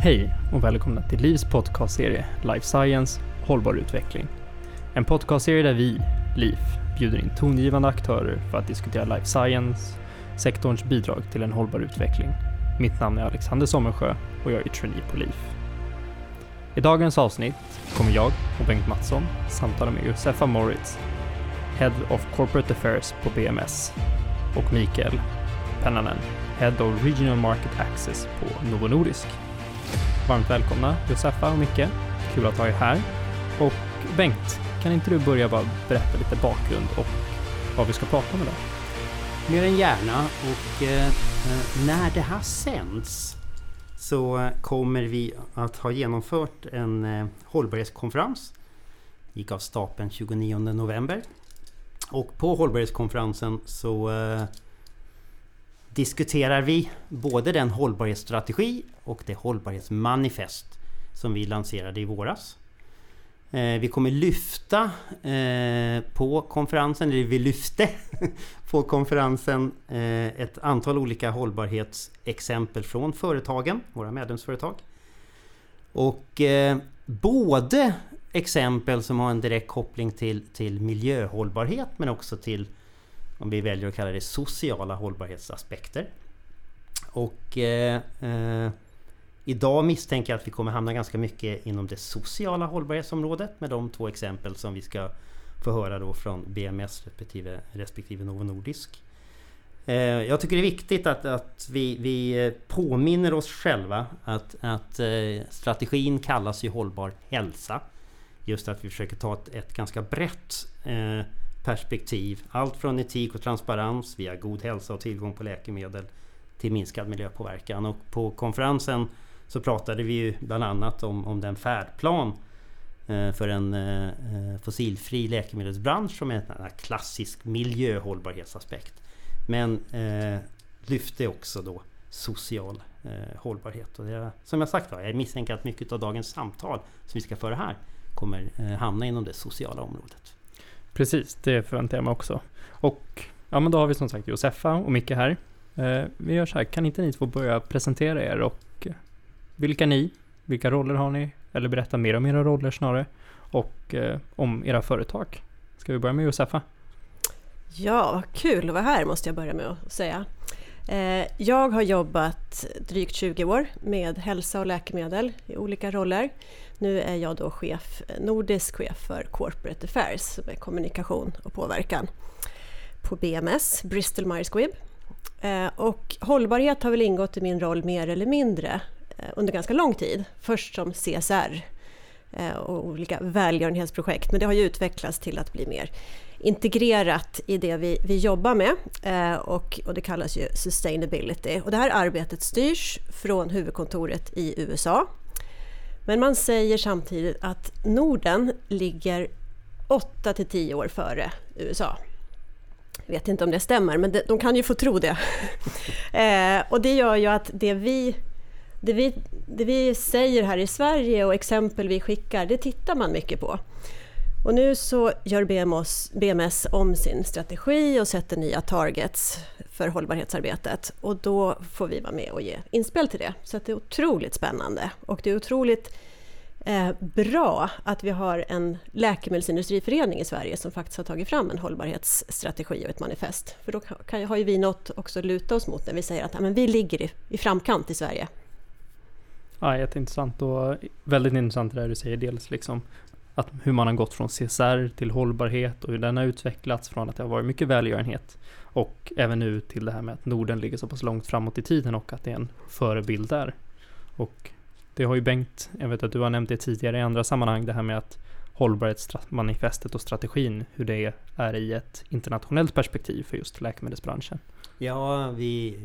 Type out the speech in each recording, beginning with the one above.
Hej och välkomna till Livs podcastserie Life Science Hållbar utveckling. En podcastserie där vi, LIF, bjuder in tongivande aktörer för att diskutera life science, sektorns bidrag till en hållbar utveckling. Mitt namn är Alexander Sommersjö och jag är trainee på LIF. I dagens avsnitt kommer jag och Bengt Mattsson samtala med Josefa Moritz, Head of Corporate Affairs på BMS och Mikael Pennanen, Head of Regional Market Access på Novo Nordisk. Varmt välkomna Josefa och Micke. Kul att ha er här. Och Bengt, kan inte du börja bara berätta lite bakgrund och vad vi ska prata om idag? Mer än gärna och eh, eh när det här sänds så kommer vi att ha genomfört en eh, hållbarhetskonferens. Gick av stapeln 29 november. Och på hållbarhetskonferensen så eh, diskuterar vi både den hållbarhetsstrategi och det hållbarhetsmanifest som vi lanserade i våras. Eh, vi kommer lyfta eh, på konferensen, eller vi lyfte på konferensen eh, ett antal olika hållbarhetsexempel från företagen, våra medlemsföretag. Och både exempel som har en direkt koppling till, till miljöhållbarhet men också till om vi väljer att kalla det sociala hållbarhetsaspekter. Och eh, eh, idag misstänker jag att vi kommer hamna ganska mycket inom det sociala hållbarhetsområdet med de två exempel som vi ska få höra då från BMS respektive, respektive Novo Nordisk. Eh, jag tycker det är viktigt att, att vi, vi påminner oss själva att, att eh, strategin kallas ju hållbar hälsa. Just att vi försöker ta ett, ett ganska brett eh, perspektiv. Allt från etik och transparens via god hälsa och tillgång på läkemedel till minskad miljöpåverkan. Och på konferensen så pratade vi ju bland annat om, om den färdplan eh, för en eh, eh, fossilfri läkemedelsbransch som är en klassisk miljöhållbarhetsaspekt. Men eh, lyfte också då social eh, hållbarhet. Och det, som jag sagt jag misstänker att mycket av dagens samtal som vi ska föra här kommer eh, hamna inom det sociala området. Precis, det förväntar jag mig också. Och ja, men då har vi som sagt Josefa och Micke här. Eh, vi gör så här, kan inte ni två börja presentera er och eh, vilka ni, vilka roller har ni? Eller berätta mer om era roller snarare. Och eh, om era företag. Ska vi börja med Josefa? Ja, vad kul att vara här måste jag börja med att säga. Eh, jag har jobbat drygt 20 år med hälsa och läkemedel i olika roller. Nu är jag då chef, nordisk chef för Corporate Affairs, med kommunikation och påverkan på BMS, Bristol Myers Squibb. Eh, och hållbarhet har väl ingått i min roll mer eller mindre eh, under ganska lång tid. Först som CSR och olika välgörenhetsprojekt, men det har ju utvecklats till att bli mer integrerat i det vi, vi jobbar med eh, och, och det kallas ju sustainability. Och det här arbetet styrs från huvudkontoret i USA. Men man säger samtidigt att Norden ligger 8 till 10 år före USA. Jag vet inte om det stämmer, men de kan ju få tro det. eh, och det gör ju att det vi, det, vi, det vi säger här i Sverige och exempel vi skickar, det tittar man mycket på. Och nu så gör BMS, BMS om sin strategi och sätter nya targets för hållbarhetsarbetet. Och då får vi vara med och ge inspel till det. Så det är otroligt spännande och det är otroligt eh, bra att vi har en läkemedelsindustriförening i Sverige som faktiskt har tagit fram en hållbarhetsstrategi och ett manifest. För då kan, har ju vi något också luta oss mot när vi säger att ja, men vi ligger i, i framkant i Sverige. Ja, jätteintressant och väldigt intressant det där du säger. Dels liksom att hur man har gått från CSR till hållbarhet och hur den har utvecklats från att det har varit mycket välgörenhet och även nu till det här med att Norden ligger så pass långt framåt i tiden och att det är en förebild där. Och det har ju Bengt, jag vet att du har nämnt det tidigare i andra sammanhang, det här med att hållbarhetsmanifestet och strategin, hur det är i ett internationellt perspektiv för just läkemedelsbranschen. Ja, vi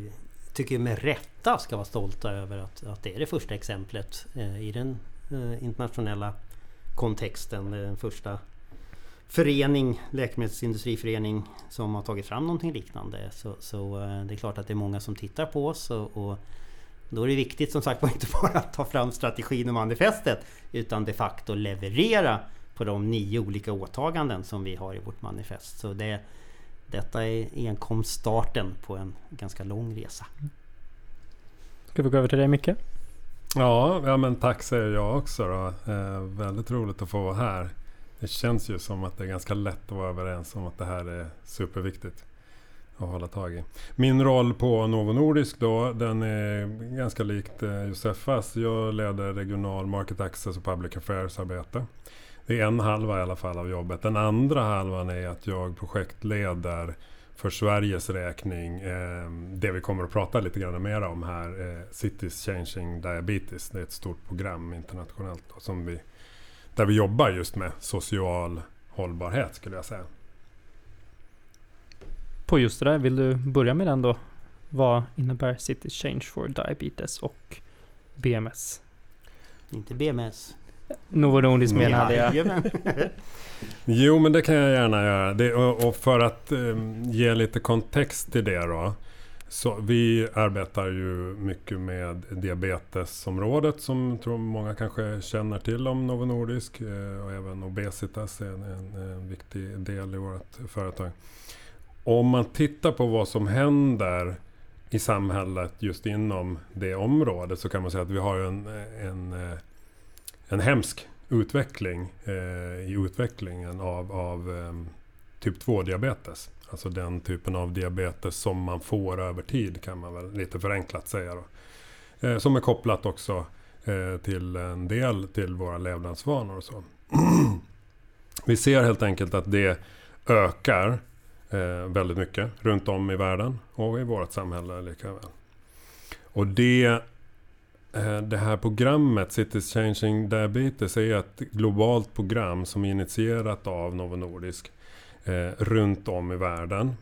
tycker med rätta ska vara stolta över att, att det är det första exemplet eh, i den eh, internationella kontexten. Den första förening, läkemedelsindustriförening som har tagit fram någonting liknande. Så, så eh, det är klart att det är många som tittar på oss och, och då är det viktigt som sagt inte bara att ta fram strategin och manifestet utan de facto leverera på de nio olika åtaganden som vi har i vårt manifest. Så det, detta är enkom starten på en ganska lång resa. Ska vi gå över till dig Micke? Ja, ja men tack säger jag också då. Eh, väldigt roligt att få vara här. Det känns ju som att det är ganska lätt att vara överens om att det här är superviktigt att hålla tag i. Min roll på Novo Nordisk då, den är ganska likt eh, Josefas. Jag leder regional Market Access och Public Affairs-arbete. Det är en halva i alla fall av jobbet. Den andra halvan är att jag projektleder för Sveriges räkning eh, det vi kommer att prata lite grann mer om här. Eh, Cities Changing Diabetes. Det är ett stort program internationellt då, som vi, där vi jobbar just med social hållbarhet skulle jag säga. På just det där, vill du börja med den då? Vad innebär Cities Change for Diabetes och BMS? Inte BMS. Novo Nordisk menade jag. Jo, men det kan jag gärna göra. Det, och, och för att eh, ge lite kontext till det då. Så vi arbetar ju mycket med diabetesområdet som tror många kanske känner till om Novo Nordisk. Eh, och även obesitas är en, en, en viktig del i vårt företag. Om man tittar på vad som händer i samhället just inom det området så kan man säga att vi har en, en, eh, en hemsk utveckling eh, i utvecklingen av, av eh, typ 2-diabetes. Alltså den typen av diabetes som man får över tid kan man väl lite förenklat säga. Då. Eh, som är kopplat också eh, till en del till våra levnadsvanor och så. Vi ser helt enkelt att det ökar eh, väldigt mycket runt om i världen och i vårt samhälle lika väl. Och det Eh, det här programmet Cities Changing Diabetes är ett globalt program som är initierat av Novo Nordisk eh, runt om i världen.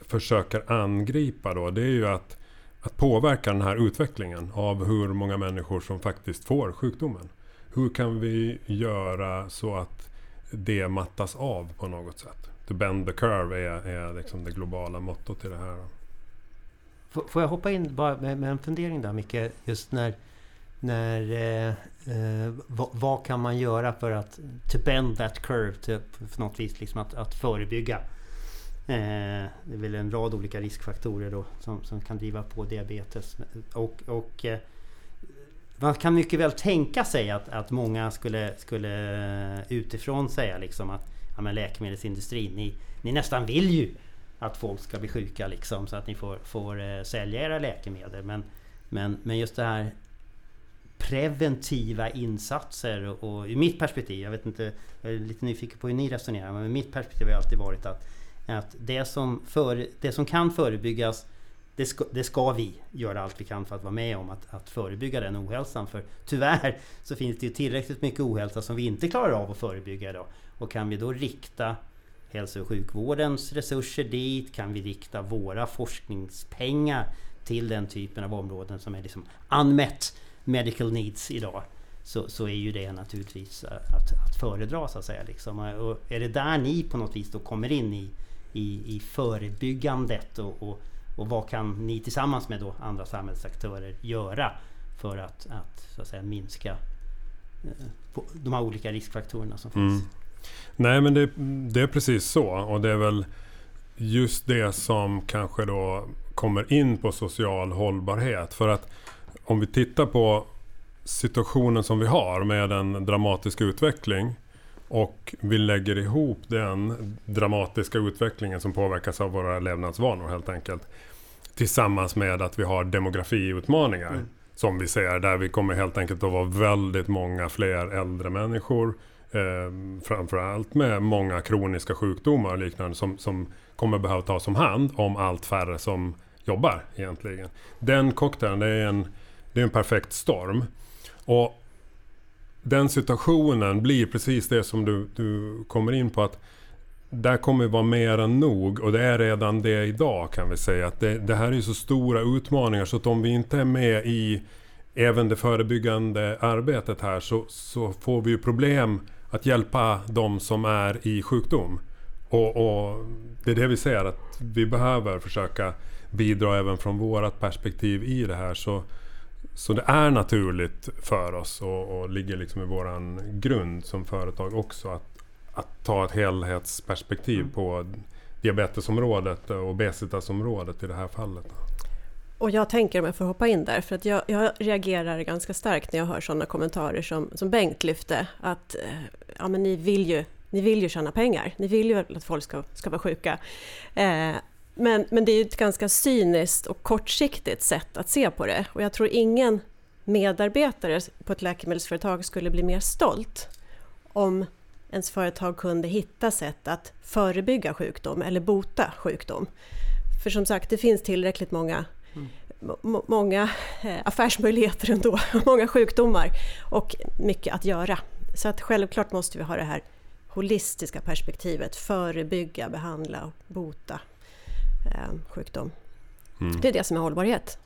Försöker angripa då, det är ju att, att påverka den här utvecklingen av hur många människor som faktiskt får sjukdomen. Hur kan vi göra så att det mattas av på något sätt? To bend the curve är, är liksom det globala mottot i det här. Får jag hoppa in bara med, med en fundering där Micke? Just när... när eh, eh, vad, vad, kan man göra för att... To bend that curve. Till, för något vis liksom att, att förebygga. Eh, det är väl en rad olika riskfaktorer då som, som kan driva på diabetes. Och, och eh, man kan mycket väl tänka sig att, att många skulle, skulle eh, utifrån säga liksom att ja, men läkemedelsindustrin, ni, ni nästan vill ju att folk ska bli sjuka liksom så att ni får, får eh, sälja era läkemedel. Men, men, men just det här preventiva insatser och, och i mitt perspektiv, jag vet inte, jag är lite nyfiken på hur ni resonerar, men mitt perspektiv har alltid varit att, att det, som för, det som kan förebyggas det ska, det ska, vi göra allt vi kan för att vara med om att, att förebygga den ohälsan. För tyvärr så finns det ju tillräckligt mycket ohälsa som vi inte klarar av att förebygga idag. Och kan vi då rikta hälso och sjukvårdens resurser dit? Kan vi rikta våra forskningspengar till den typen av områden som är liksom unmet medical needs idag? Så, så är ju det naturligtvis att, att föredra så att säga. Liksom. Och är det där ni på något vis då kommer in i, i, i förebyggandet och, och, och vad kan ni tillsammans med då andra samhällsaktörer göra för att, att, så att säga, minska eh, de här olika riskfaktorerna som finns? Mm. Nej men det, det, är precis så. Och det är väl just det som kanske då kommer in på social hållbarhet. För att om vi tittar på situationen som vi har med en dramatisk utveckling och vi lägger ihop den dramatiska utvecklingen som påverkas av våra levnadsvanor helt enkelt. Tillsammans med att vi har demografiutmaningar. Mm. Som vi ser där vi kommer helt enkelt att vara väldigt många fler äldre människor. Eh, framförallt med många kroniska sjukdomar och liknande som, som kommer behöva tas om hand om allt färre som jobbar egentligen. Den cocktailen, det är en, det är en perfekt storm. Och den situationen blir precis det som du, du kommer in på att där kommer vara mer än nog och det är redan det idag kan vi säga. Att det, det här är så stora utmaningar så att om vi inte är med i även det förebyggande arbetet här så, så får vi ju problem att hjälpa de som är i sjukdom. Och, och, det är det vi säger att vi behöver försöka bidra även från vårt perspektiv i det här. Så, så det är naturligt för oss och, och ligger liksom i våran grund som företag också att, att ta ett helhetsperspektiv mm. på diabetesområdet och obesitasområdet i det här fallet och jag tänker om jag får hoppa in där, för att jag, jag reagerar ganska starkt när jag hör sådana kommentarer som, som Bengt lyfte, att eh, ja, men ni, vill ju, ni vill ju tjäna pengar, ni vill ju att folk ska, ska vara sjuka. Eh, men, men det är ju ett ganska cyniskt och kortsiktigt sätt att se på det och jag tror ingen medarbetare på ett läkemedelsföretag skulle bli mer stolt om ens företag kunde hitta sätt att förebygga sjukdom eller bota sjukdom. För som sagt, det finns tillräckligt många många eh, affärsmöjligheter ändå, många sjukdomar och mycket att göra. Så att självklart måste vi ha det här holistiska perspektivet, förebygga, behandla och bota eh, sjukdom. Mm. Det är det som är hållbarhet,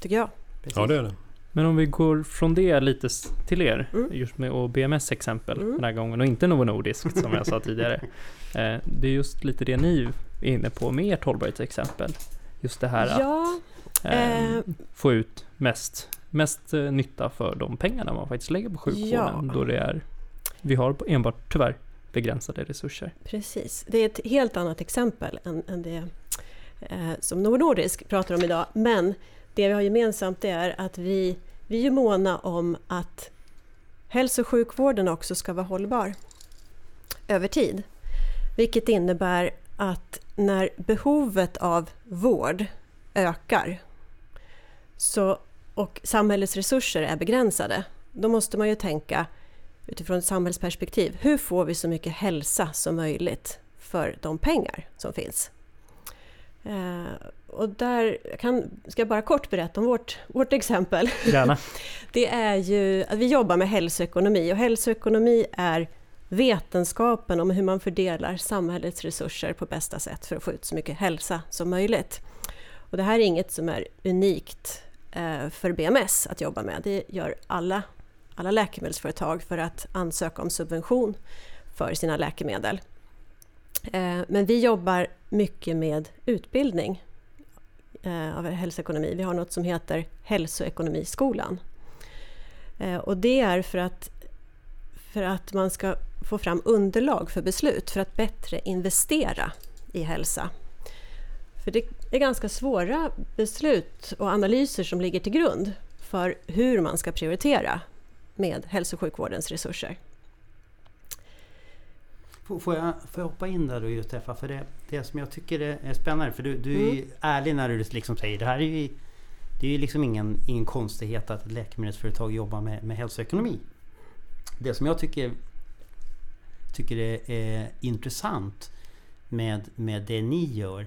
tycker jag. Precis. Ja, det är det. Men om vi går från det lite till er, mm. just med BMS exempel mm. den här gången och inte Novo Nordisk som jag sa tidigare. Eh, det är just lite det ni är inne på med ert hållbarhetsexempel. Just det här ja, att eh, få ut mest, mest eh, nytta för de pengarna man faktiskt lägger på sjukvården. Ja. Då det är, vi har enbart tyvärr begränsade resurser. Precis, det är ett helt annat exempel än, än det eh, som Novo Nordisk pratar om idag. Men det vi har gemensamt är att vi, vi är måna om att hälso och sjukvården också ska vara hållbar över tid. Vilket innebär att när behovet av vård ökar så, och samhällets resurser är begränsade, då måste man ju tänka utifrån ett samhällsperspektiv. Hur får vi så mycket hälsa som möjligt för de pengar som finns? Eh, och där kan, ska jag bara kort berätta om vårt, vårt exempel. Gärna. Det är ju att vi jobbar med hälsoekonomi och hälsoekonomi är vetenskapen om hur man fördelar samhällets resurser på bästa sätt för att få ut så mycket hälsa som möjligt. Och det här är inget som är unikt eh, för BMS att jobba med. Det gör alla, alla läkemedelsföretag för att ansöka om subvention för sina läkemedel. Eh, men vi jobbar mycket med utbildning eh, av hälsoekonomi. Vi har något som heter Hälsoekonomiskolan. Och det är för att, för att man ska få fram underlag för beslut för att bättre investera i hälsa. För det är ganska svåra beslut och analyser som ligger till grund för hur man ska prioritera med hälso och sjukvårdens resurser. Får jag, får jag hoppa in där då Josefa? För det, det som jag tycker är spännande, för du, du är mm. ärlig när du liksom säger det här är ju Det är ju liksom ingen, ingen konstighet att ett läkemedelsföretag jobbar med, med hälsoekonomi. Det som jag tycker, tycker är, är intressant med, med det ni gör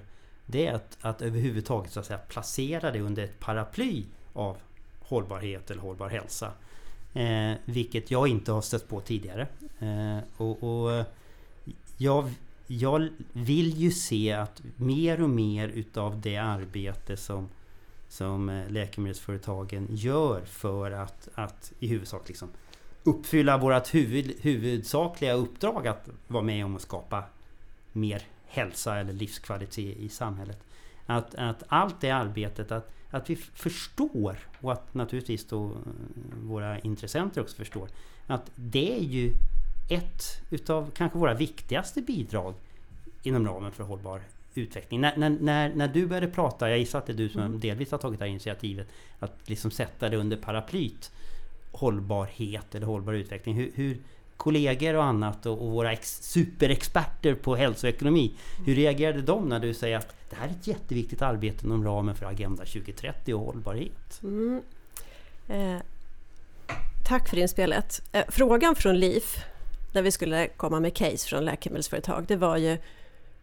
det är att, att överhuvudtaget så att säga, placera det under ett paraply av hållbarhet eller hållbar hälsa. Eh, vilket jag inte har stött på tidigare. Eh, och, och jag, jag vill ju se att mer och mer utav det arbete som, som eh, läkemedelsföretagen gör för att, att i huvudsak liksom uppfylla vårt huvud, huvudsakliga uppdrag att vara med om att skapa mer hälsa eller livskvalitet i samhället. Att, att allt det arbetet, att, att vi förstår och att naturligtvis då eh, våra intressenter också förstår att det är ju ett utav kanske våra viktigaste bidrag inom ramen för hållbar utveckling. När, när, när, när du började prata, jag gissar att det är du som mm. delvis har tagit det här initiativet, att liksom sätta det under paraplyt hållbarhet eller hållbar utveckling. Hur, hur kollegor och annat och, och våra ex, superexperter på hälsoekonomi, hur reagerade de när du säger att det här är ett jätteviktigt arbete inom ramen för Agenda 2030 och hållbarhet? Mm. Eh, tack för inspelet. Eh, frågan från LIF när vi skulle komma med case från läkemedelsföretag, det var ju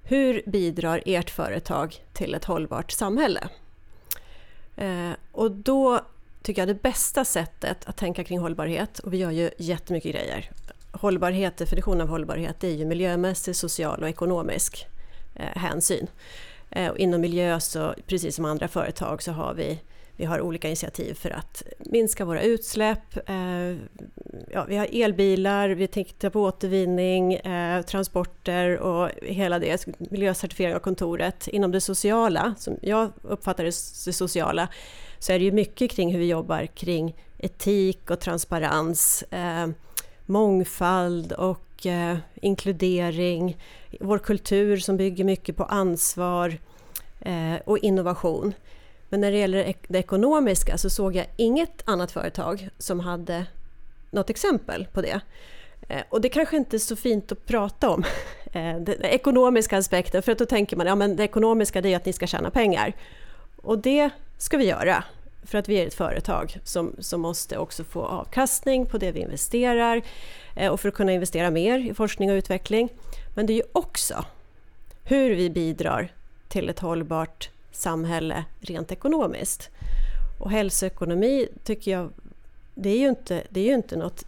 hur bidrar ert företag till ett hållbart samhälle? Eh, och då tycker jag det bästa sättet att tänka kring hållbarhet, och vi gör ju jättemycket grejer. Hållbarhet, definition av hållbarhet, det är ju miljömässig, social och ekonomisk eh, hänsyn. Eh, och inom miljö, så, precis som andra företag, så har vi vi har olika initiativ för att minska våra utsläpp. Eh, ja, vi har elbilar, vi tittar på återvinning, eh, transporter och hela det, miljöcertifiering av kontoret. Inom det sociala, som jag uppfattar det, det sociala, så är det ju mycket kring hur vi jobbar kring etik och transparens, eh, mångfald och eh, inkludering, vår kultur som bygger mycket på ansvar eh, och innovation. Men när det gäller det ekonomiska så såg jag inget annat företag som hade något exempel på det. Eh, och det kanske inte är så fint att prata om, eh, den ekonomiska aspekten, för att då tänker man att ja, det ekonomiska det är att ni ska tjäna pengar. Och det ska vi göra, för att vi är ett företag som, som måste också få avkastning på det vi investerar eh, och för att kunna investera mer i forskning och utveckling. Men det är ju också hur vi bidrar till ett hållbart samhälle rent ekonomiskt. Och hälsoekonomi tycker jag, det är ju inte, det är ju inte något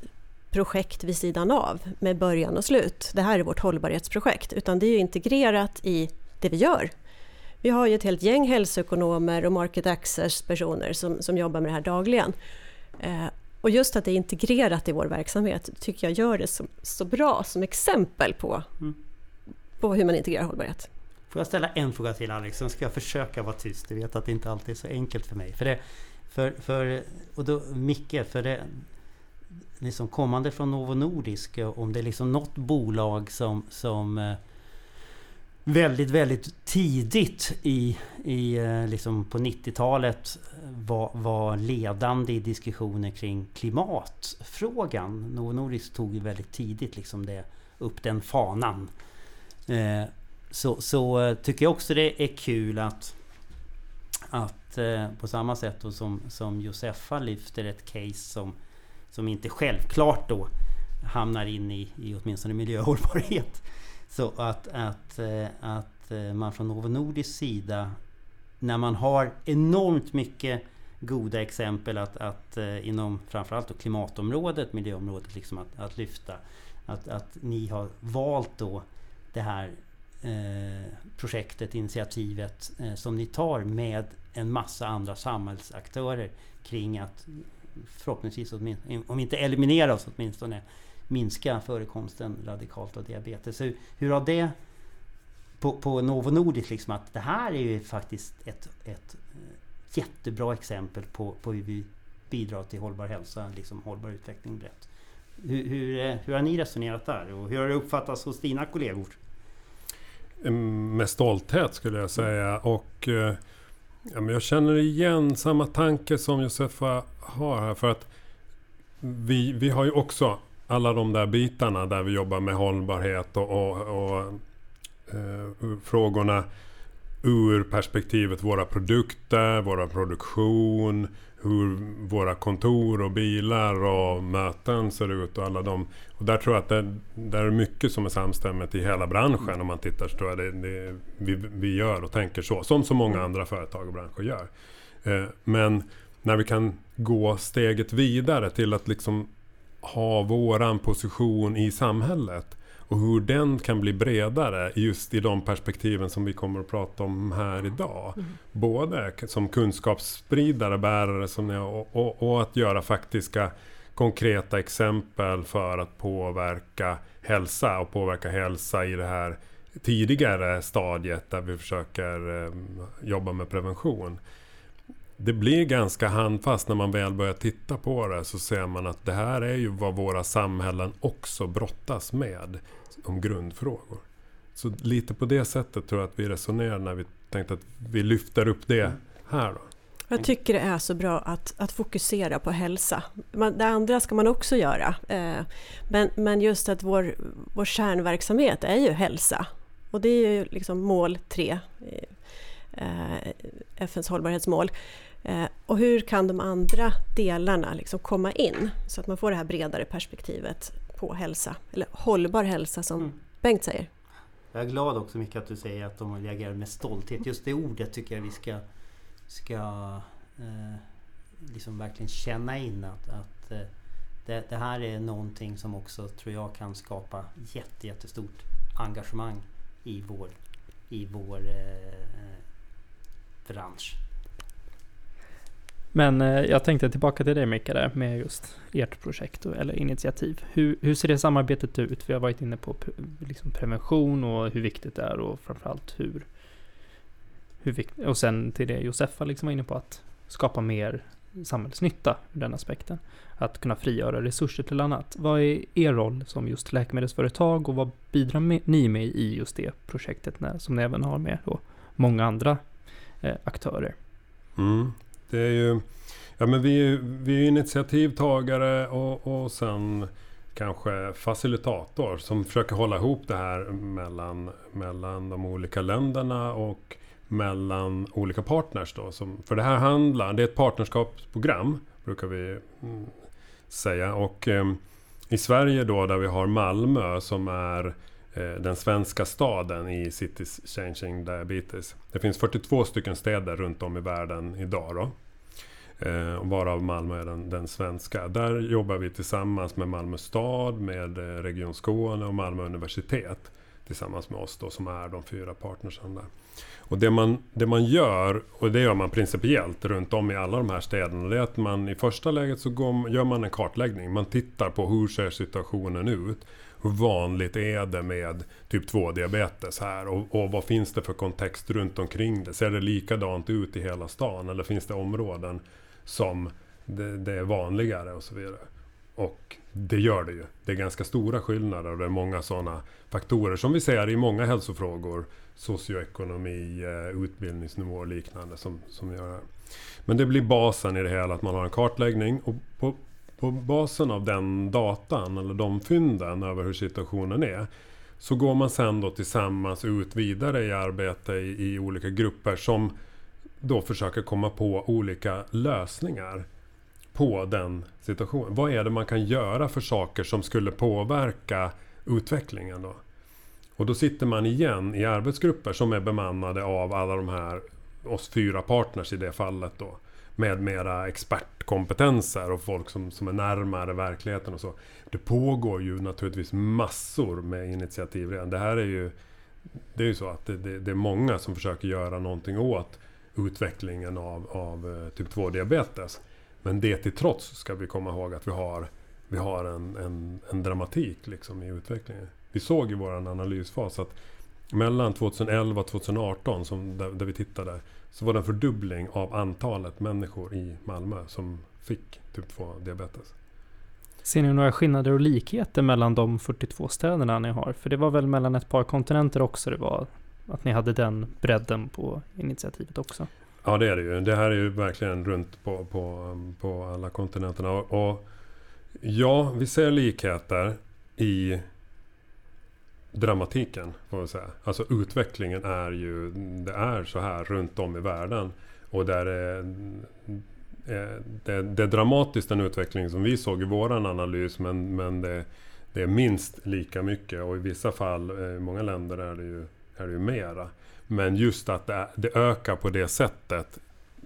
projekt vid sidan av med början och slut. Det här är vårt hållbarhetsprojekt, utan det är ju integrerat i det vi gör. Vi har ju ett helt gäng hälsoekonomer och market access-personer som, som jobbar med det här dagligen. Eh, och just att det är integrerat i vår verksamhet tycker jag gör det så, så bra som exempel på, mm. på hur man integrerar hållbarhet. Får jag ställa en fråga till Alex? Sen ska jag försöka vara tyst. Du vet att det inte alltid är så enkelt för mig. För det, för, för, och då, Micke, för det, liksom kommande från Novo Nordisk, om det är liksom något bolag som, som eh, väldigt, väldigt tidigt i, i eh, liksom på 90-talet var, var ledande i diskussioner kring klimatfrågan. Novo Nordisk tog ju väldigt tidigt liksom det, upp den fanan. Eh, så, så eh, tycker jag också det är kul att, att eh, på samma sätt som, som Josefa lyfter ett case som, som inte självklart då hamnar in i, i åtminstone miljöhållbarhet. Så att, att, eh, att eh, man från Novo Nordisk sida när man har enormt mycket goda exempel att, att eh, inom framförallt klimatområdet, miljöområdet, liksom att, att lyfta. Att, att ni har valt då det här Eh, projektet, initiativet eh, som ni tar med en massa andra samhällsaktörer kring att förhoppningsvis, om inte eliminera oss åtminstone minska förekomsten radikalt av diabetes. Hur, hur har det på, på Novo Nordisk liksom att det här är ju faktiskt ett, ett eh, jättebra exempel på, på hur vi bidrar till hållbar hälsa, liksom hållbar utveckling brett. Hur, hur, eh, hur har ni resonerat där och hur har det uppfattats hos dina kollegor? Eh, med stolthet skulle jag säga. Och ja, men jag känner igen samma tanke som Josefa har här. För att vi, vi har ju också alla de där bitarna där vi jobbar med hållbarhet och, och, och eh, frågorna ur perspektivet våra produkter, våra produktion, hur våra kontor och bilar och möten ser ut och alla de. Och där tror jag att det där är mycket som är samstämmigt i hela branschen. Om man tittar så tror jag det, det vi, vi gör och tänker så. Som så många andra företag och branscher gör. Eh, men när vi kan gå steget vidare till att liksom ha våran position i samhället och hur den kan bli bredare just i de perspektiven som vi kommer att prata om här idag. Mm. Både som kunskapsspridare, bärare som jag, och, och, och, att göra faktiska konkreta exempel för att påverka hälsa och påverka hälsa i det här tidigare stadiet där vi försöker eh, jobba med prevention det blir ganska handfast när man väl börjar titta på det så ser man att det här är ju vad våra samhällen också brottas med om grundfrågor. Så lite på det sättet tror jag att vi resonerar när vi tänkte att vi lyfter upp det här. Då. Jag tycker det är så bra att, att fokusera på hälsa. det andra ska man också göra. Eh, men, men just att vår, vår kärnverksamhet är ju hälsa. Och det är ju liksom mål tre, eh, FNs hållbarhetsmål. Eh, och hur kan de andra delarna liksom komma in så att man får det här bredare perspektivet på hälsa, eller hållbar hälsa som mm. Bengt säger. Jag är glad också mycket att du säger att de reagerar med stolthet. Just det ordet tycker jag vi ska, ska eh, liksom verkligen känna in att, att eh, det, det, här är någonting som också tror jag kan skapa jätte, jättestort engagemang i vår, i vår eh, bransch. Men eh, jag tänkte tillbaka till dig Micke där med just ert projekt eller initiativ. Hur, hur ser det samarbetet ut? Vi har varit inne på liksom prevention och hur viktigt det är och framförallt hur, hur vikt, och sen till det Josefa liksom var inne på att skapa mer samhällsnytta ur den aspekten. Att kunna frigöra resurser till annat. Vad är er roll som just läkemedelsföretag och vad bidrar med, ni med i just det projektet när, som ni även har med då många andra eh, aktörer? Mm. Det är ju... Ja men vi, vi är initiativtagare och, och sen kanske facilitator som försöker hålla ihop det här mellan, mellan de olika länderna och mellan olika partners. Då, som, för det här handlar, det är ett partnerskapsprogram brukar vi mm, säga. Och eh, i Sverige då där vi har Malmö som är Eh, den svenska staden i Cities Changing Diabetes. Det finns 42 stycken städer runt om i världen idag då. Eh, varav Malmö är den, den, svenska. Där jobbar vi tillsammans med Malmö stad, med eh, Region Skåne och Malmö universitet. Tillsammans med oss då som är de fyra partnersen där. Och det man, det man gör, och det gör man principiellt runt om i alla de här städerna, det är att man i första läget så går, gör man en kartläggning. Man tittar på hur ser situationen ut? Hur vanligt är det med typ 2-diabetes här? Och, och, vad finns det för kontext runt omkring det? Ser det likadant ut i hela stan? Eller finns det områden som det, det är vanligare och så vidare? Och det gör det ju. Det är ganska stora skillnader och det är många sådana faktorer som vi ser i många hälsofrågor. Socioekonomi, eh, utbildningsnivå och liknande som, som gör det. Men det blir basen i det hela, att man har en kartläggning. Och på, på basen av den datan, eller de fynden över hur situationen är, så går man sen då tillsammans ut vidare i arbete i, i olika grupper som då försöker komma på olika lösningar på den situationen. Vad är det man kan göra för saker som skulle påverka utvecklingen då? Och då sitter man igen i arbetsgrupper som är bemannade av alla de här, oss fyra partners i det fallet då. Med mera expertkompetenser och folk som, som är närmare verkligheten och så. Det pågår ju naturligtvis massor med initiativ redan. Det här är ju... Det är ju så att det, det, det är många som försöker göra någonting åt utvecklingen av, av eh, typ 2-diabetes. Men det till trots ska vi komma ihåg att vi har, vi har en, en, en dramatik liksom i utvecklingen. Vi såg i vår analysfas att mellan 2011 och 2018, som där, där, vi tittade, så var det en fördubbling av antalet människor i Malmö som fick typ 2-diabetes. Ser ni några skillnader och likheter mellan de 42 städerna ni har? För det var väl mellan ett par kontinenter också det var att ni hade den bredden på initiativet också? Ja det är det ju. Det här är ju verkligen runt på, på, på alla kontinenterna. Och, och ja, vi ser likheter i dramatiken, får man säga. Alltså utvecklingen är ju, det är så här runt om i världen. Och där är, eh, det, det är dramatiskt den utveckling som vi såg i våran analys, men, men det, det är minst lika mycket och i vissa fall, eh, i många länder är det ju, är det ju mera. Men just att det, det ökar på det sättet,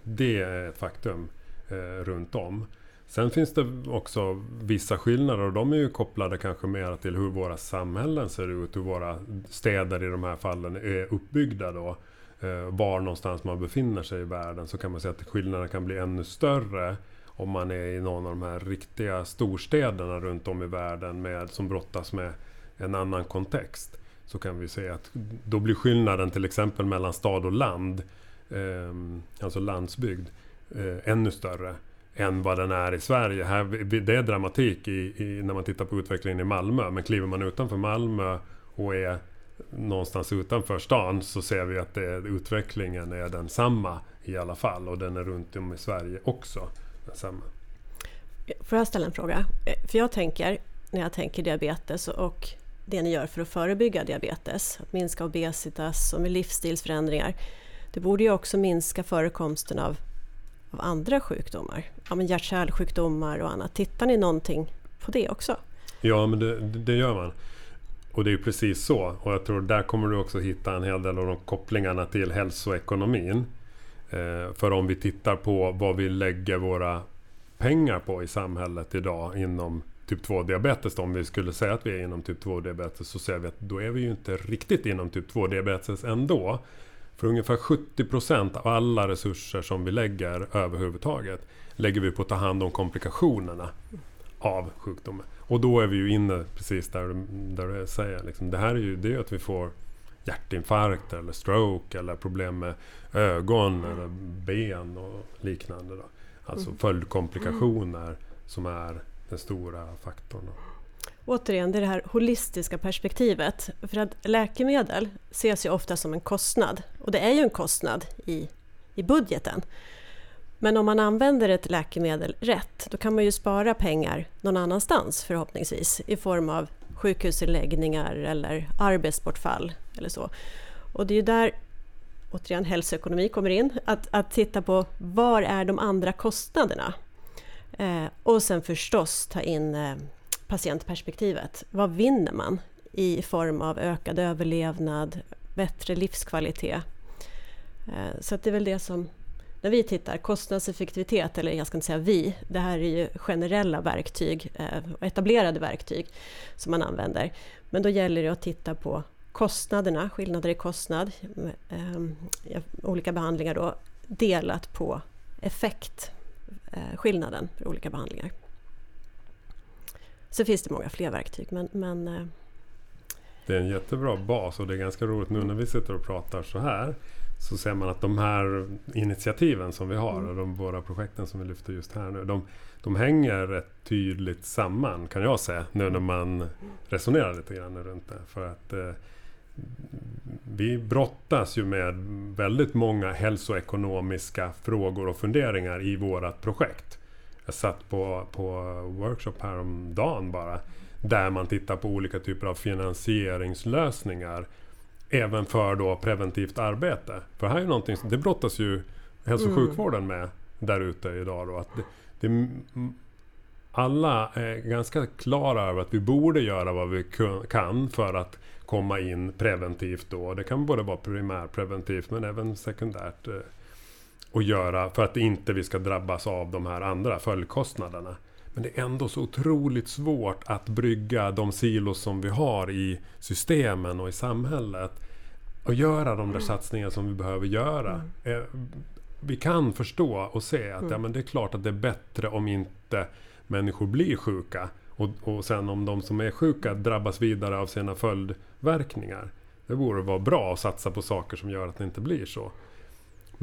det är ett faktum eh, runt om. Sen finns det också vissa skillnader och de är ju kopplade kanske mer till hur våra samhällen ser ut, hur våra städer i de här fallen är uppbyggda då. Eh, var någonstans man befinner sig i världen så kan man säga att skillnaderna kan bli ännu större om man är i någon av de här riktiga storstäderna runt om i världen med, som brottas med en annan kontext. Så kan vi säga att då blir skillnaden till exempel mellan stad och land, eh, alltså landsbygd, eh, ännu större än vad den är i Sverige. Här, det är dramatik i, i, när man tittar på utvecklingen i Malmö. Men kliver man utanför Malmö och är någonstans utanför stan så ser vi att det, utvecklingen är densamma i alla fall. Och den är runt om i Sverige också densamma. Får jag ställa en fråga? Eh, för jag tänker, när jag tänker diabetes och det ni gör för att förebygga diabetes, att minska obesitas och med livsstilsförändringar. Det borde ju också minska förekomsten av av andra sjukdomar? Ja, men hjärt-kärlsjukdomar och annat. Tittar ni någonting på det också? Ja, men det, det gör man. Och det är ju precis så. Och jag tror där kommer du också hitta en hel del av de kopplingarna till hälsoekonomin. Eh, för om vi tittar på vad vi lägger våra pengar på i samhället idag inom typ 2-diabetes. Om vi skulle säga att vi är inom typ 2-diabetes så ser vi att då är vi ju inte riktigt inom typ 2-diabetes ändå. För ungefär 70% av alla resurser som vi lägger överhuvudtaget lägger vi på att ta hand om komplikationerna av sjukdomen. Och då är vi ju inne precis där, du, där du säger. Liksom, det här är ju det är att vi får hjärtinfarkt eller stroke eller problem med ögon eller ben och liknande. Då. Alltså mm. följdkomplikationer som är den stora faktorn. Återigen, det är det här holistiska perspektivet. För att läkemedel ses ju ofta som en kostnad. Och det är ju en kostnad i, i budgeten. Men om man använder ett läkemedel rätt, då kan man ju spara pengar någon annanstans förhoppningsvis i form av sjukhusinläggningar eller arbetsbortfall eller så. Och det är ju där återigen hälsoekonomi kommer in, att, att titta på var är de andra kostnaderna? Eh, och sen förstås ta in eh, patientperspektivet. Vad vinner man i form av ökad överlevnad, bättre livskvalitet? Eh, så så det är väl det som, när vi tittar, kostnadseffektivitet, eller jag ska inte säga vi, det här är ju generella verktyg, eh, etablerade verktyg som man använder. Men då gäller det att titta på kostnaderna, skillnader i kostnad, eh, olika behandlingar då, delat på effekt, skillnaden för olika behandlingar. Så finns det många fler verktyg men, men eh, det är en jättebra bas och det är ganska roligt nu när vi sitter och pratar så här så ser man att de här initiativen som vi har mm. och de våra projekten som vi lyfter just här nu de, de hänger rätt tydligt samman kan jag säga nu när man resonerar lite grann runt det. För att eh, vi brottas ju med väldigt många hälsoekonomiska frågor och funderingar i vårat projekt. Jag satt på, på workshop häromdagen bara. Där man tittar på olika typer av finansieringslösningar. Även för då preventivt arbete. För här är någonting, det brottas ju hälso och mm. sjukvården med där ute idag. Då, att det, det, alla är ganska klara över att vi borde göra vad vi kan för att komma in preventivt då. Det kan både vara primärpreventivt men även sekundärt. Och göra för att inte vi ska drabbas av de här andra följdkostnaderna. Men det är ändå så otroligt svårt att brygga de silos som vi har i systemen och i samhället. Och göra de där satsningarna som vi behöver göra. Mm. Eh, vi kan förstå och se att ja, mm. men det är klart att det är bättre om inte människor blir sjuka. Och, och sen om de som är sjuka drabbas vidare av sina följdverkningar. Det borde vara bra att satsa på saker som gör att det inte blir så.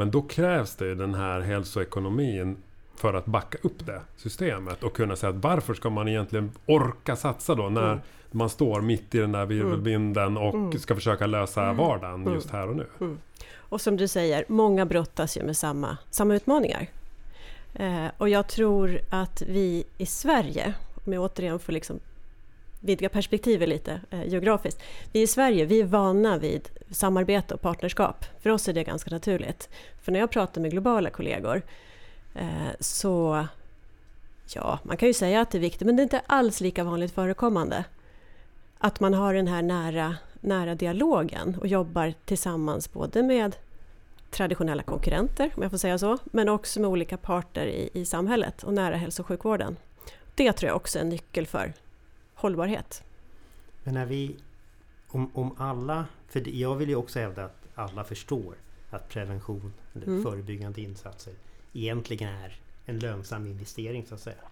Men då krävs det den här hälsoekonomin för att backa upp det systemet och kunna säga att varför ska man egentligen orka satsa då när mm. man står mitt i den där virvelvinden och mm. ska försöka lösa mm. vardagen mm. just här och nu. Mm. Och som du säger, många brottas ju med samma, samma utmaningar. Eh, och jag tror att vi i Sverige, om jag återigen får liksom vidga perspektivet lite eh, geografiskt. Vi i Sverige vi är vana vid samarbete och partnerskap. För oss är det ganska naturligt. För när jag pratar med globala kollegor eh, så Ja, man kan ju säga att det är viktigt men det är inte alls lika vanligt förekommande. Att man har den här nära, nära dialogen och jobbar tillsammans både med traditionella konkurrenter, om jag får säga så, men också med olika parter i, i samhället och nära hälso och sjukvården. Det tror jag också är en nyckel för hållbarhet. Men när vi, om, om alla, för jag vill ju också hävda att alla förstår att prevention, eller mm. förebyggande insatser, egentligen är en lönsam investering så att säga.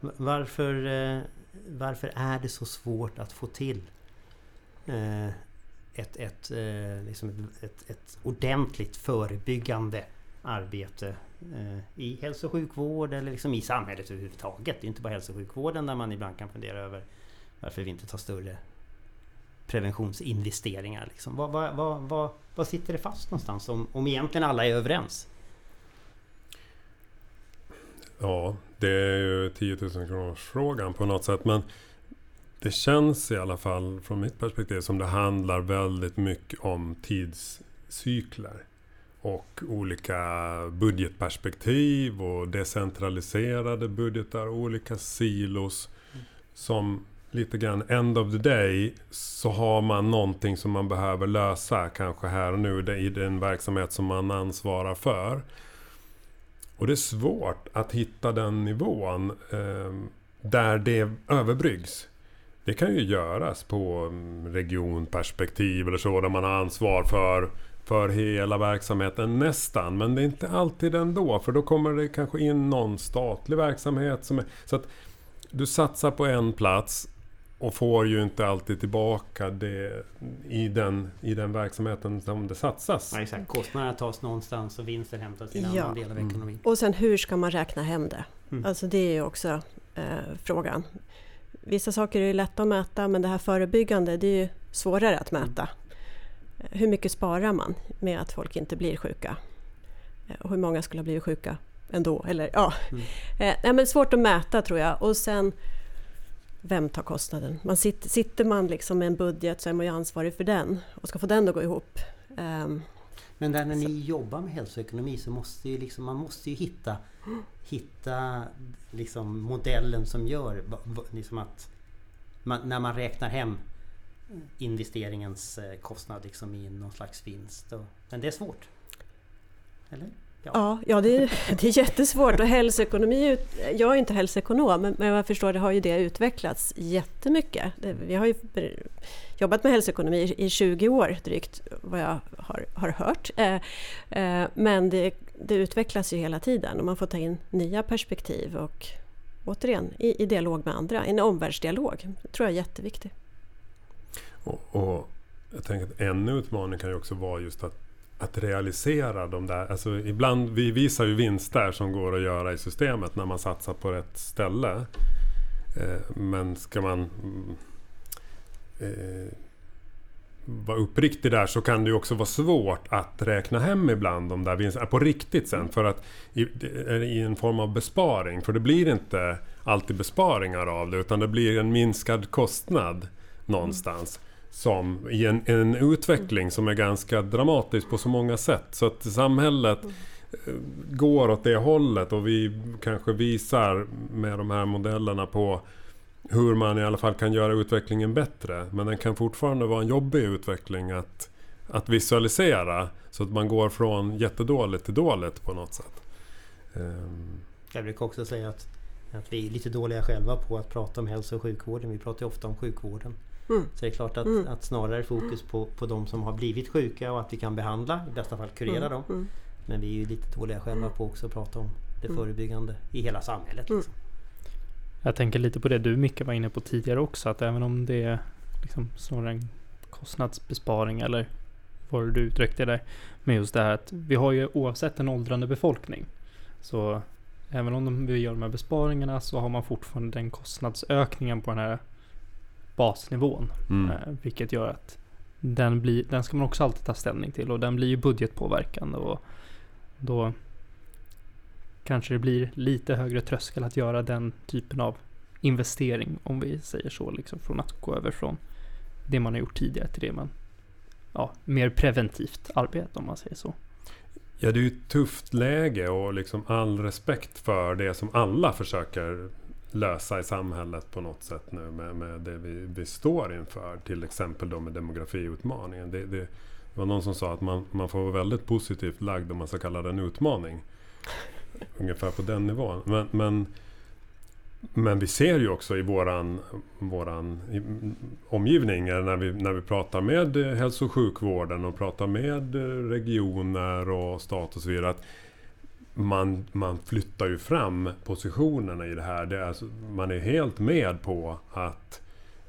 Varför, eh, varför är det så svårt att få till eh, ett, ett, eh, liksom ett, ett ordentligt förebyggande arbete i hälso och sjukvård eller liksom i samhället överhuvudtaget. Det är inte bara hälso och sjukvården där man ibland kan fundera över varför vi inte tar större preventionsinvesteringar. Liksom. Vad, vad, vad, vad, vad sitter det fast någonstans om, om egentligen alla är överens? Ja, det är ju 10 000 kronors frågan på något sätt. Men det känns i alla fall från mitt perspektiv som det handlar väldigt mycket om tidscykler och olika budgetperspektiv och decentraliserade budgetar, olika silos. Som lite grann end of the day så har man någonting som man behöver lösa kanske här och nu i den verksamhet som man ansvarar för. Och det är svårt att hitta den nivån eh, där det överbryggs. Det kan ju göras på mm, regionperspektiv eller så där man har ansvar för för hela verksamheten nästan. Men det är inte alltid ändå. För då kommer det kanske in någon statlig verksamhet. Som är, så att du satsar på en plats och får ju inte alltid tillbaka det i den, i den verksamheten som det satsas. Ja, exakt. Kostnaderna tas någonstans och vinsten hämtas i en ja. annan del av mm. ekonomin. Och sen hur ska man räkna hem det? Mm. Alltså det är ju också eh, frågan. Vissa saker är lätta att mäta men det här förebyggande det är ju svårare att mäta. Mm. Hur mycket sparar man med att folk inte blir sjuka? Och hur många skulle ha blivit sjuka ändå. Eller, ja. Mm. Eh, nej, men svårt att mäta tror jag. Och sen, vem tar kostnaden? Man sitter, sitter man liksom med en budget så är man ju ansvarig för den och ska få den att gå ihop. Ehm, Men där när ni jobbar med hälsoekonomi så måste ju liksom, man måste ju hitta, hitta liksom modellen som gör liksom att man, när man räknar hem investeringens eh, kostnad liksom i någon slags vinst. Och, men det är svårt. Eller? Ja, ja det, är, det är jättesvårt och hälsoekonomi, jag är inte hälsoekonom men, jag förstår det har ju det utvecklats jättemycket. Vi har ju jobbat med hälsoekonomi i- i 20 år drygt vad jag har, har hört. Eh, eh, men det, det utvecklas ju hela tiden och man får ta in nya perspektiv och återigen i, i dialog med andra, en omvärldsdialog. Det tror jag är jätteviktigt. Och, och jag tänker att en utmaning kan ju också vara just att, att realisera de där... Alltså ibland, vi visar ju vinster som går att göra i systemet när man satsar på rätt ställe. Eh, men ska man mm, eh, vara uppriktig där så kan det ju också vara svårt att räkna hem ibland de där vinsterna på riktigt sen. För att i, i en form av besparing. För det blir inte alltid besparingar av det utan det blir en minskad kostnad någonstans. Som i en, en utveckling som är ganska dramatisk på så många sätt. Så att samhället eh, går åt det hållet och vi kanske visar med de här modellerna på hur man i alla fall kan göra utvecklingen bättre. Men den kan fortfarande vara en jobbig utveckling att, att visualisera. Så att man går från jättedåligt till dåligt på något sätt. Ehm, Jag brukar också säga att, att vi är lite dåliga själva på att prata om hälso och sjukvården. Vi pratar ju ofta om sjukvården. Mm. Så det är klart att, Mm. att snarare fokus på, på de som har blivit sjuka och att vi kan behandla, i bästa fall kurera dem. Mm. Men vi är ju lite dåliga själva på också att prata om det Mm. förebyggande i hela samhället. Mm. Liksom. Jag tänker lite på det du Micke var inne på tidigare också, att även om det är liksom snarare en kostnadsbesparing eller vad du uttryckte där. Men just det här att vi har ju oavsett en åldrande befolkning. Så även om vi gör de här besparingarna så har man fortfarande den kostnadsökningen på den här basnivån. mm. Eh, vilket gör att den, blir, den ska man också alltid ta ställning till och den blir ju budgetpåverkande. Och då kanske det blir lite högre tröskel att göra den typen av investering, om vi säger så, liksom från att gå över från det man har gjort tidigare till det man, ja, mer preventivt arbete om man säger så. Ja, det är ju ett tufft läge och liksom all respekt för det som alla försöker lösa i samhället på något sätt nu med, med det vi, vi står inför. Till exempel då med demografiutmaningen. Det, det, det var någon som sa att man, man får vara väldigt positivt lagd om man ska kalla det en utmaning. Ungefär på den nivån. Men, men, men vi ser ju också i våran, våran i, omgivning när vi, när vi pratar med hälso och sjukvården och pratar med regioner och stat och så vidare. Att man, man flyttar ju fram positionerna i det här. Det är alltså, man är helt med på att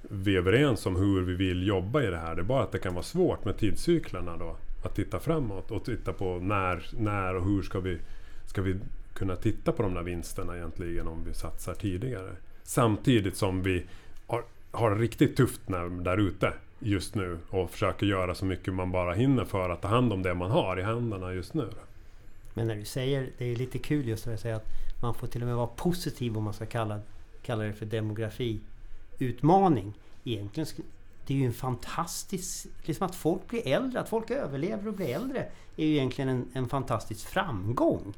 vi är överens om hur vi vill jobba i det här. Det är bara att det kan vara svårt med tidscyklerna då. Att titta framåt och titta på när, när och hur ska vi, ska vi kunna titta på de där vinsterna egentligen om vi satsar tidigare. Samtidigt som vi har, har det riktigt tufft när, där ute just nu och försöker göra så mycket man bara hinner för att ta hand om det man har i händerna just nu. Men när du säger, det är lite kul just det att säga att man får till och med vara positiv om man ska kalla, kalla det för demografiutmaning. Egentligen, det är ju en fantastisk... Liksom att folk blir äldre, att folk överlever och blir äldre är ju egentligen en, en fantastisk framgång.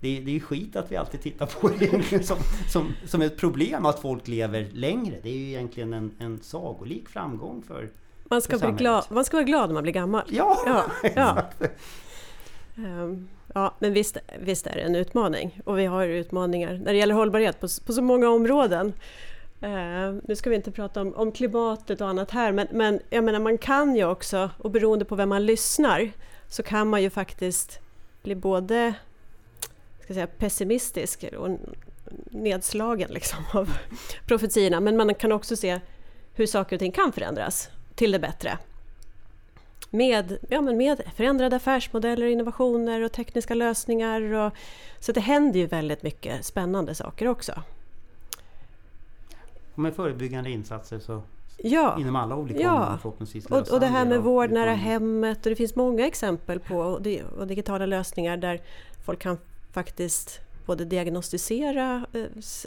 Det är, det är ju skit att vi alltid tittar på det som, som, som ett problem att folk lever längre. Det är ju egentligen en, en sagolik framgång för... Man, ska bli glad, man ska vara glad när man blir gammal. Ja! Ja, ja. Ehm, ja men visst, visst är det en utmaning. Och vi har utmaningar när det gäller hållbarhet på, på så många områden. Eh, nu ska vi inte prata om, om klimatet och annat här, men, men jag menar, man kan ju också, och beroende på vem man lyssnar, så kan man ju faktiskt bli både ska säga, pessimistisk och nedslagen liksom, av profetiorna. Men man kan också se hur saker och ting kan förändras till det bättre med, ja, men med förändrade affärsmodeller, innovationer och tekniska lösningar. Och, så det händer ju väldigt mycket spännande saker också. Och med förebyggande insatser så Ja, inom alla olika Ja. områden förhoppningsvis och, och det här med vård nära hemmet och det finns många exempel på och, di- och digitala lösningar där folk kan faktiskt både diagnostisera eh,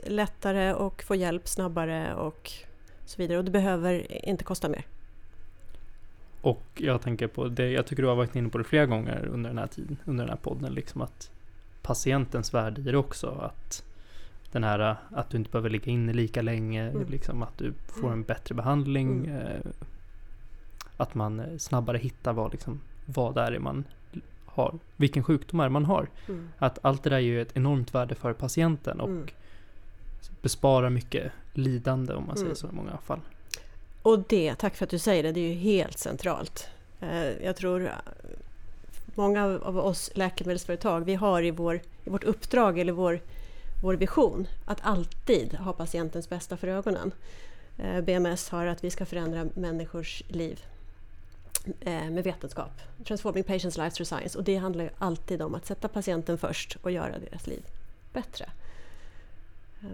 lättare och få hjälp snabbare och så vidare. Och det behöver inte kosta mer. Och jag tänker på det, jag tycker du har varit inne på det flera gånger under den här tiden, under den här podden, liksom att patientens värde i det också. Att den här, att du inte behöver ligga inne lika länge, Mm. liksom att du får en bättre behandling. Mm. Eh, att man eh, snabbare hittar vad, liksom, vad det är man har, vilken sjukdom är man har. Mm. Att allt det där är ju ett enormt värde för patienten och Mm. besparar mycket lidande om man säger Mm. så i många fall. Och det, tack för att du säger det, det är ju helt centralt. Eh, jag tror eh, många av oss läkemedelsföretag, vi har i, vår, i vårt uppdrag eller vår, vår vision att alltid ha patientens bästa för ögonen. Eh, BMS har att vi ska förändra människors liv med vetenskap. Transforming patients lives through science. Och det handlar ju alltid om att sätta patienten först och göra deras liv bättre.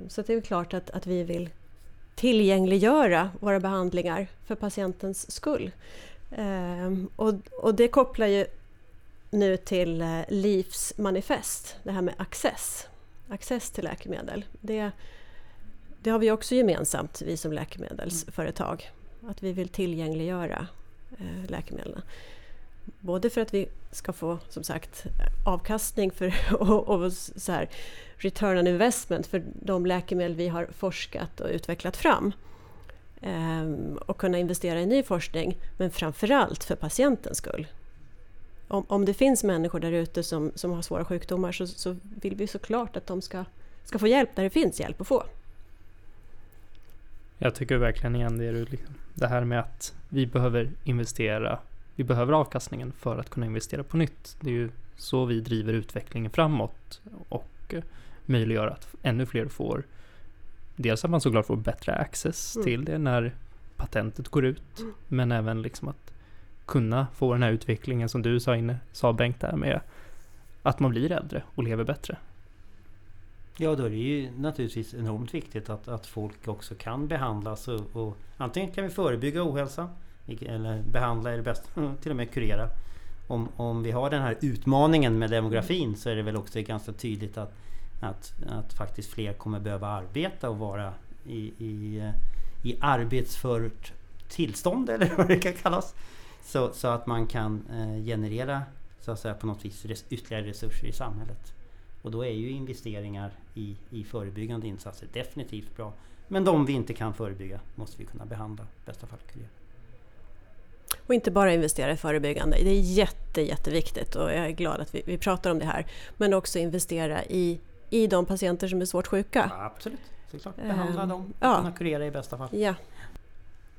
Så det är klart att, att vi vill tillgängliggöra våra behandlingar för patientens skull. Ehm, och, och det kopplar ju nu till eh, LIFs manifest, det här med access. Access till läkemedel. Det, det har vi också gemensamt, vi som läkemedelsföretag. Att vi vill tillgängliggöra eh, läkemedlen. Både för att vi ska få, som sagt, avkastning för, och, och så här, return on investment för de läkemedel vi har forskat och utvecklat fram. Ehm, och kunna investera i ny forskning, men framförallt för patientens skull. Om, om det finns människor där ute som, som har svåra sjukdomar så, så vill vi såklart att de ska, ska få hjälp där det finns hjälp att få. Jag tycker verkligen igen det, du liksom, det här med att vi behöver investera, vi behöver avkastningen för att kunna investera på nytt. Det är ju så vi driver utvecklingen framåt och eh, möjliggör att ännu fler får, dels att man såklart får bättre access Mm. till det när patentet går ut, Mm. men även liksom att kunna få den här utvecklingen som du sa, inne, sa Bengt där med att man blir äldre och lever bättre. Ja, då är det ju naturligtvis enormt viktigt att, att folk också kan behandlas och, och antingen kan vi förebygga ohälsa eller behandla eller bäst mm, till och med kurera. Om, om vi har den här utmaningen med demografin så är det väl också ganska tydligt att, att, att faktiskt fler kommer behöva arbeta och vara i, i, i arbetsfört tillstånd eller vad det kan kallas. Så, så att man kan eh, generera så att säga på något vis res, ytterligare resurser i samhället. Och då är ju investeringar i, i förebyggande insatser definitivt bra. Men de vi inte kan förebygga måste vi kunna behandla, i bästa fall kurera. Och inte bara investera i förebyggande, det är jätte, jätteviktigt och jag är glad att vi, vi pratar om det här. Men också investera i, i de patienter som är svårt sjuka. Ja, absolut, såklart. Ehm, Behandla dem, ja. kunna kurera i bästa fall. Ja,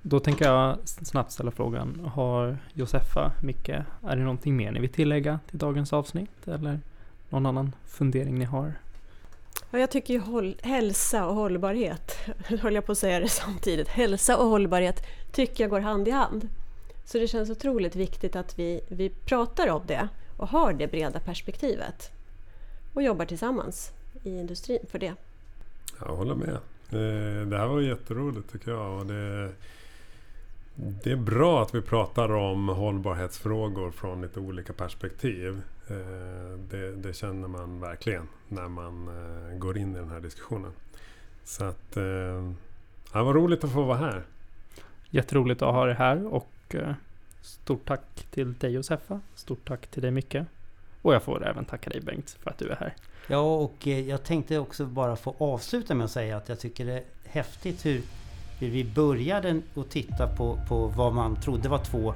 Då tänker jag snabbt ställa frågan, har Josefa, Micke, är det någonting mer ni vill tillägga till dagens avsnitt? Eller någon annan fundering ni har? Ja, jag tycker ju håll, hälsa och hållbarhet, höll jag på att säga det samtidigt, hälsa och hållbarhet tycker jag går hand i hand. Så det känns otroligt viktigt att vi, vi pratar om det och har det breda perspektivet. Och jobbar tillsammans i industrin för det. Jag håller med. Eh, Det här var jätteroligt tycker jag. Och det, det är bra att vi pratar om hållbarhetsfrågor från lite olika perspektiv. Eh, Det, det känner man verkligen när man eh, går in i den här diskussionen. Så att... Ja, vad roligt att få vara här. Jätteroligt att ha er här och Eh, stort tack till dig Josefa. Stort tack till dig Micke. Och jag får även tacka dig Bengt för att du är här. Ja, och eh, jag tänkte också bara få avsluta med att säga att jag tycker det är häftigt hur, hur vi började att titta på, på vad man trodde var två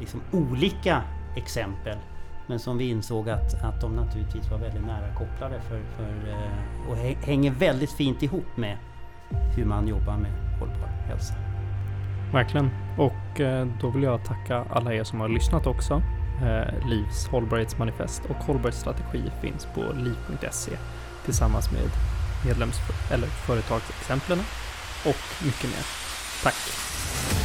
liksom, olika exempel. Men som vi insåg att, att de naturligtvis var väldigt nära kopplade för, för, eh, och hänger väldigt fint ihop med hur man jobbar med hållbar hälsa. Verkligen. Och eh, då vill jag tacka alla er som har lyssnat också. Eh, Livs hållbarhetsmanifest och hållbarhetsstrategi finns på liv.se tillsammans med medlems eller företagsexemplen och mycket mer. Tack!